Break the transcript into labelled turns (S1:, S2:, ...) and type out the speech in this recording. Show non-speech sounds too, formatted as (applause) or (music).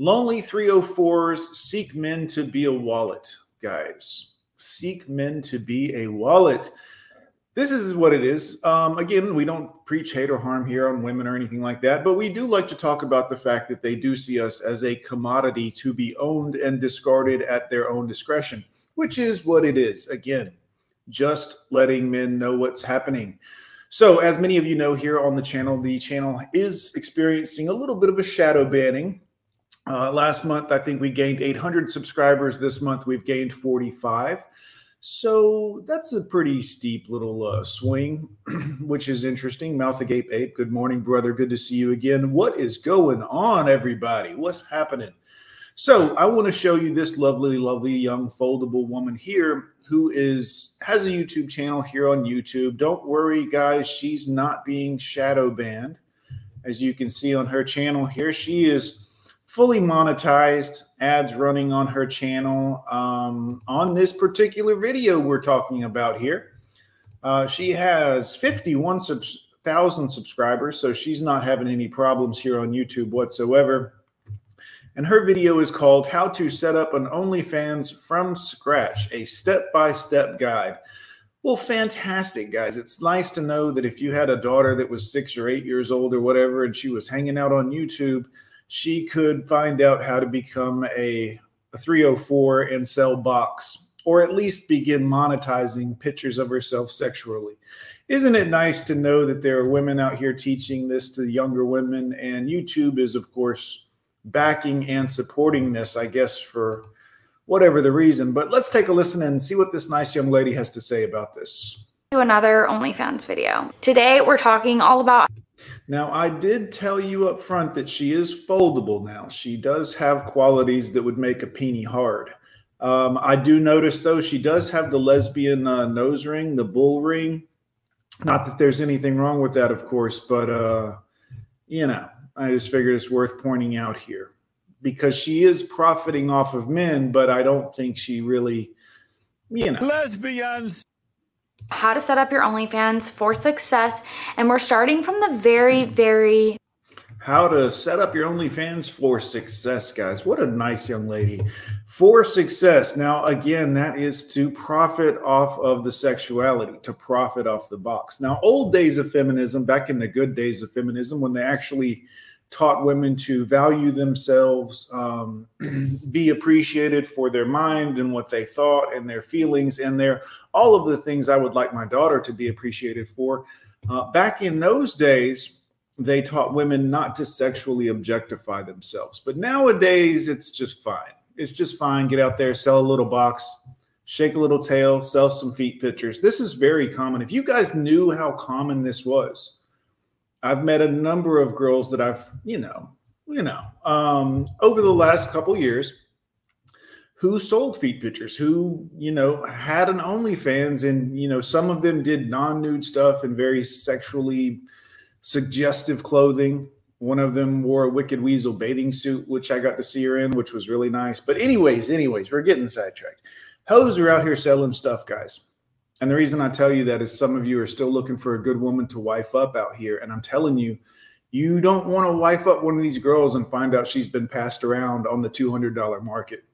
S1: Lonely 304s seek men to be a wallet, guys. Seek men to be a wallet. This is what it is. Um, again, we don't preach hate or harm here on women or anything like that, but we do like to talk about the fact that they do see us as a commodity to be owned and discarded at their own discretion, which is what it is. Again, just letting men know what's happening. So, as many of you know here on the channel, the channel is experiencing a little bit of a shadow banning. Uh, last month, I think we gained 800 subscribers. This month, we've gained 45. So that's a pretty steep little uh, swing, (clears throat) which is interesting. Mouth agape ape, good morning, brother. Good to see you again. What is going on, everybody? What's happening? So I want to show you this lovely, lovely young foldable woman here who is has a YouTube channel here on YouTube. Don't worry, guys, she's not being shadow banned. As you can see on her channel here, she is fully monetized, ads running on her channel. Um, on this particular video we're talking about here, uh, she has 51,000 subscribers, so she's not having any problems here on YouTube whatsoever and her video is called How to Set Up an OnlyFans from Scratch, a step by step guide. Well, fantastic, guys. It's nice to know that if you had a daughter that was six or eight years old or whatever, and she was hanging out on YouTube, she could find out how to become a, a 304 and sell box, or at least begin monetizing pictures of herself sexually. Isn't it nice to know that there are women out here teaching this to younger women? And YouTube is, of course, backing and supporting this, I guess, for whatever the reason. But let's take a listen and see what this nice young lady has to say about this.
S2: To another OnlyFans video. Today we're talking all about.
S1: Now, I did tell you up front that she is foldable now. She does have qualities that would make a peenie hard. Um, I do notice, though, she does have the lesbian uh, nose ring, the bull ring. Not that there's anything wrong with that, of course, but, uh, you know, I just figured it's worth pointing out here because she is profiting off of men, but I don't think she really, you know.
S2: Lesbians. How to set up your OnlyFans for success. And we're starting from the very, very
S1: how to set up your OnlyFans for success, guys. What a nice young lady. For success. Now, again, that is to profit off of the sexuality, to profit off the box. Now, old days of feminism, back in the good days of feminism, when they actually taught women to value themselves, um, (clears throat) be appreciated for their mind and what they thought and their feelings and their all of the things I would like my daughter to be appreciated for. Uh, back in those days, they taught women not to sexually objectify themselves. But nowadays, it's just fine. It's just fine. Get out there, sell a little box, shake a little tail, sell some feet pictures. This is very common. If you guys knew how common this was, I've met a number of girls that I've, you know, you know, um, over the last couple years who sold feet pictures, who, you know, had an OnlyFans and, you know, some of them did non-nude stuff and very sexually suggestive clothing. One of them wore a Wicked Weasel bathing suit, which I got to see her in, which was really nice. But anyways, anyways, we're getting sidetracked. Hoes are out here selling stuff, guys. And the reason I tell you that is some of you are still looking for a good woman to wife up out here. And I'm telling you, you don't want to wife up one of these girls and find out she's been passed around on the $200 market.